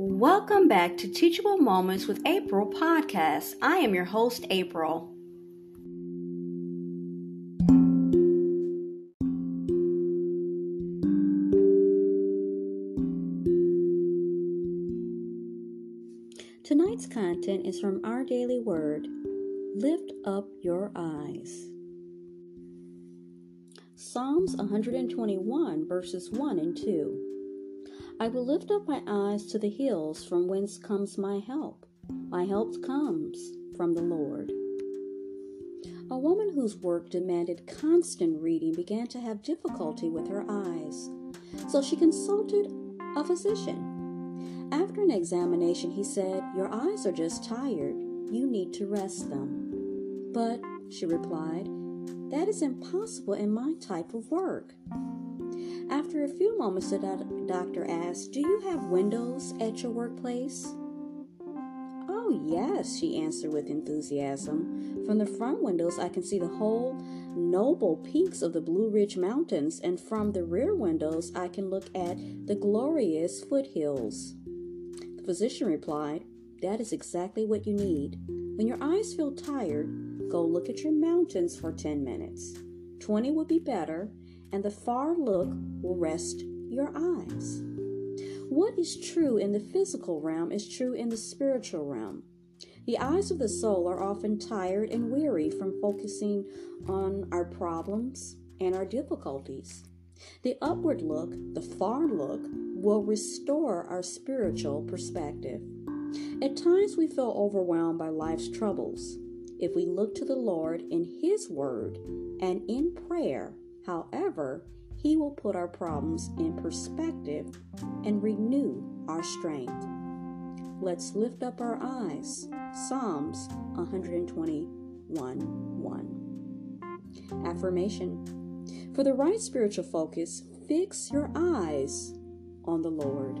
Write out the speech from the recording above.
Welcome back to Teachable Moments with April podcast. I am your host, April. Tonight's content is from Our Daily Word Lift Up Your Eyes. Psalms 121, verses 1 and 2. I will lift up my eyes to the hills from whence comes my help. My help comes from the Lord. A woman whose work demanded constant reading began to have difficulty with her eyes, so she consulted a physician. After an examination, he said, Your eyes are just tired. You need to rest them. But, she replied, that is impossible in my type of work. After a few moments, the doctor asked, Do you have windows at your workplace? Oh, yes, she answered with enthusiasm. From the front windows, I can see the whole noble peaks of the Blue Ridge Mountains, and from the rear windows, I can look at the glorious foothills. The physician replied, That is exactly what you need. When your eyes feel tired, go look at your mountains for 10 minutes. 20 would be better, and the far look will rest your eyes. What is true in the physical realm is true in the spiritual realm. The eyes of the soul are often tired and weary from focusing on our problems and our difficulties. The upward look, the far look, will restore our spiritual perspective. At times we feel overwhelmed by life's troubles. If we look to the Lord in His Word and in prayer, However, He will put our problems in perspective and renew our strength. Let's lift up our eyes. Psalms 121 1. Affirmation For the right spiritual focus, fix your eyes on the Lord.